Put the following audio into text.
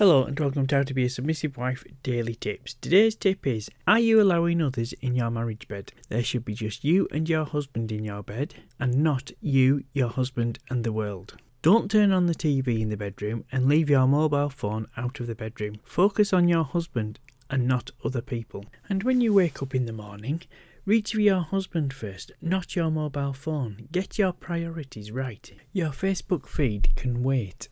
Hello and welcome to How to Be a Submissive Wife Daily Tips. Today's tip is Are you allowing others in your marriage bed? There should be just you and your husband in your bed, and not you, your husband, and the world. Don't turn on the TV in the bedroom and leave your mobile phone out of the bedroom. Focus on your husband and not other people. And when you wake up in the morning, Reach for your husband first, not your mobile phone. Get your priorities right. Your Facebook feed can wait.